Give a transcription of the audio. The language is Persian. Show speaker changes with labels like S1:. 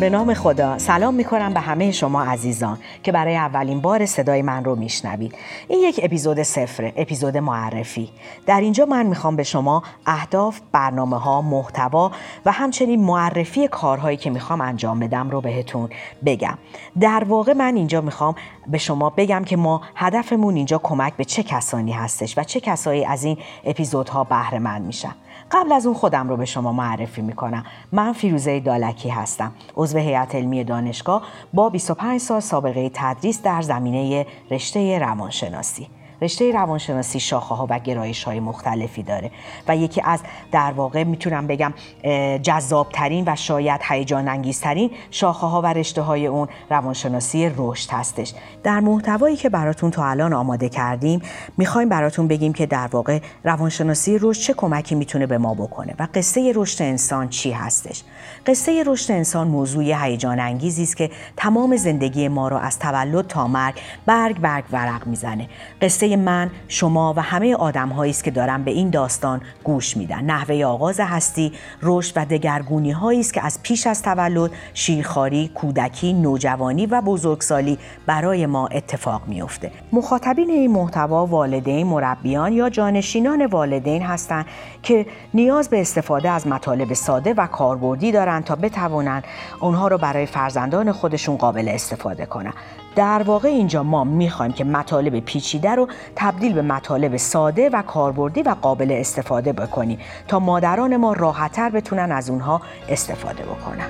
S1: به نام خدا. سلام می کنم به همه شما عزیزان. که برای اولین بار صدای من رو میشنوید. این یک اپیزود صفره اپیزود معرفی. در اینجا من می‌خوام به شما اهداف برنامه ها محتوا و همچنین معرفی کارهایی که می‌خوام انجام بدم رو بهتون بگم. در واقع من اینجا می‌خوام به شما بگم که ما هدفمون اینجا کمک به چه کسانی هستش و چه کسایی از این اپیزودها بهره مند میشن. قبل از اون خودم رو به شما معرفی می‌کنم. من فیروزه دالکی هستم. عضو هیئت علمی دانشگاه با 25 سال سابقه تدریس در زمینه رشته روانشناسی. رشته روانشناسی شاخه ها و گرایش های مختلفی داره و یکی از در واقع می‌تونم بگم جذابترین و شاید هیجان انگیزترین شاخه ها و رشته های اون روانشناسی رشد هستش. در محتوایی که براتون تا الان آماده کردیم می‌خوایم براتون بگیم که در واقع روانشناسی رشد چه کمکی می‌تونه به ما بکنه و قصه رشد انسان چی هستش. قصه رشد انسان موضوع هیجان انگیزی است که تمام زندگی ما را از تولد تا مرگ برگ برگ ورق می‌زنه. من شما و همه آدم است که دارن به این داستان گوش میدن. نحوه آغاز هستی رشد و دگرگونی هایی است که از پیش از تولد شیرخواری کودکی نوجوانی و بزرگسالی برای ما اتفاق میافته. مخاطبین این محتوا والدین مربیان یا جانشینان والدین هستند که نیاز به استفاده از مطالب ساده و کاربردی دارند تا بتوانند اونها رو برای فرزندان خودشون قابل استفاده کنند. در واقع اینجا ما می‌خوایم که مطالب پیچیده رو تبدیل به مطالب ساده و کاربردی و قابل استفاده بکنیم تا مادران ما راحتتر بتونن از اونها استفاده بکنن.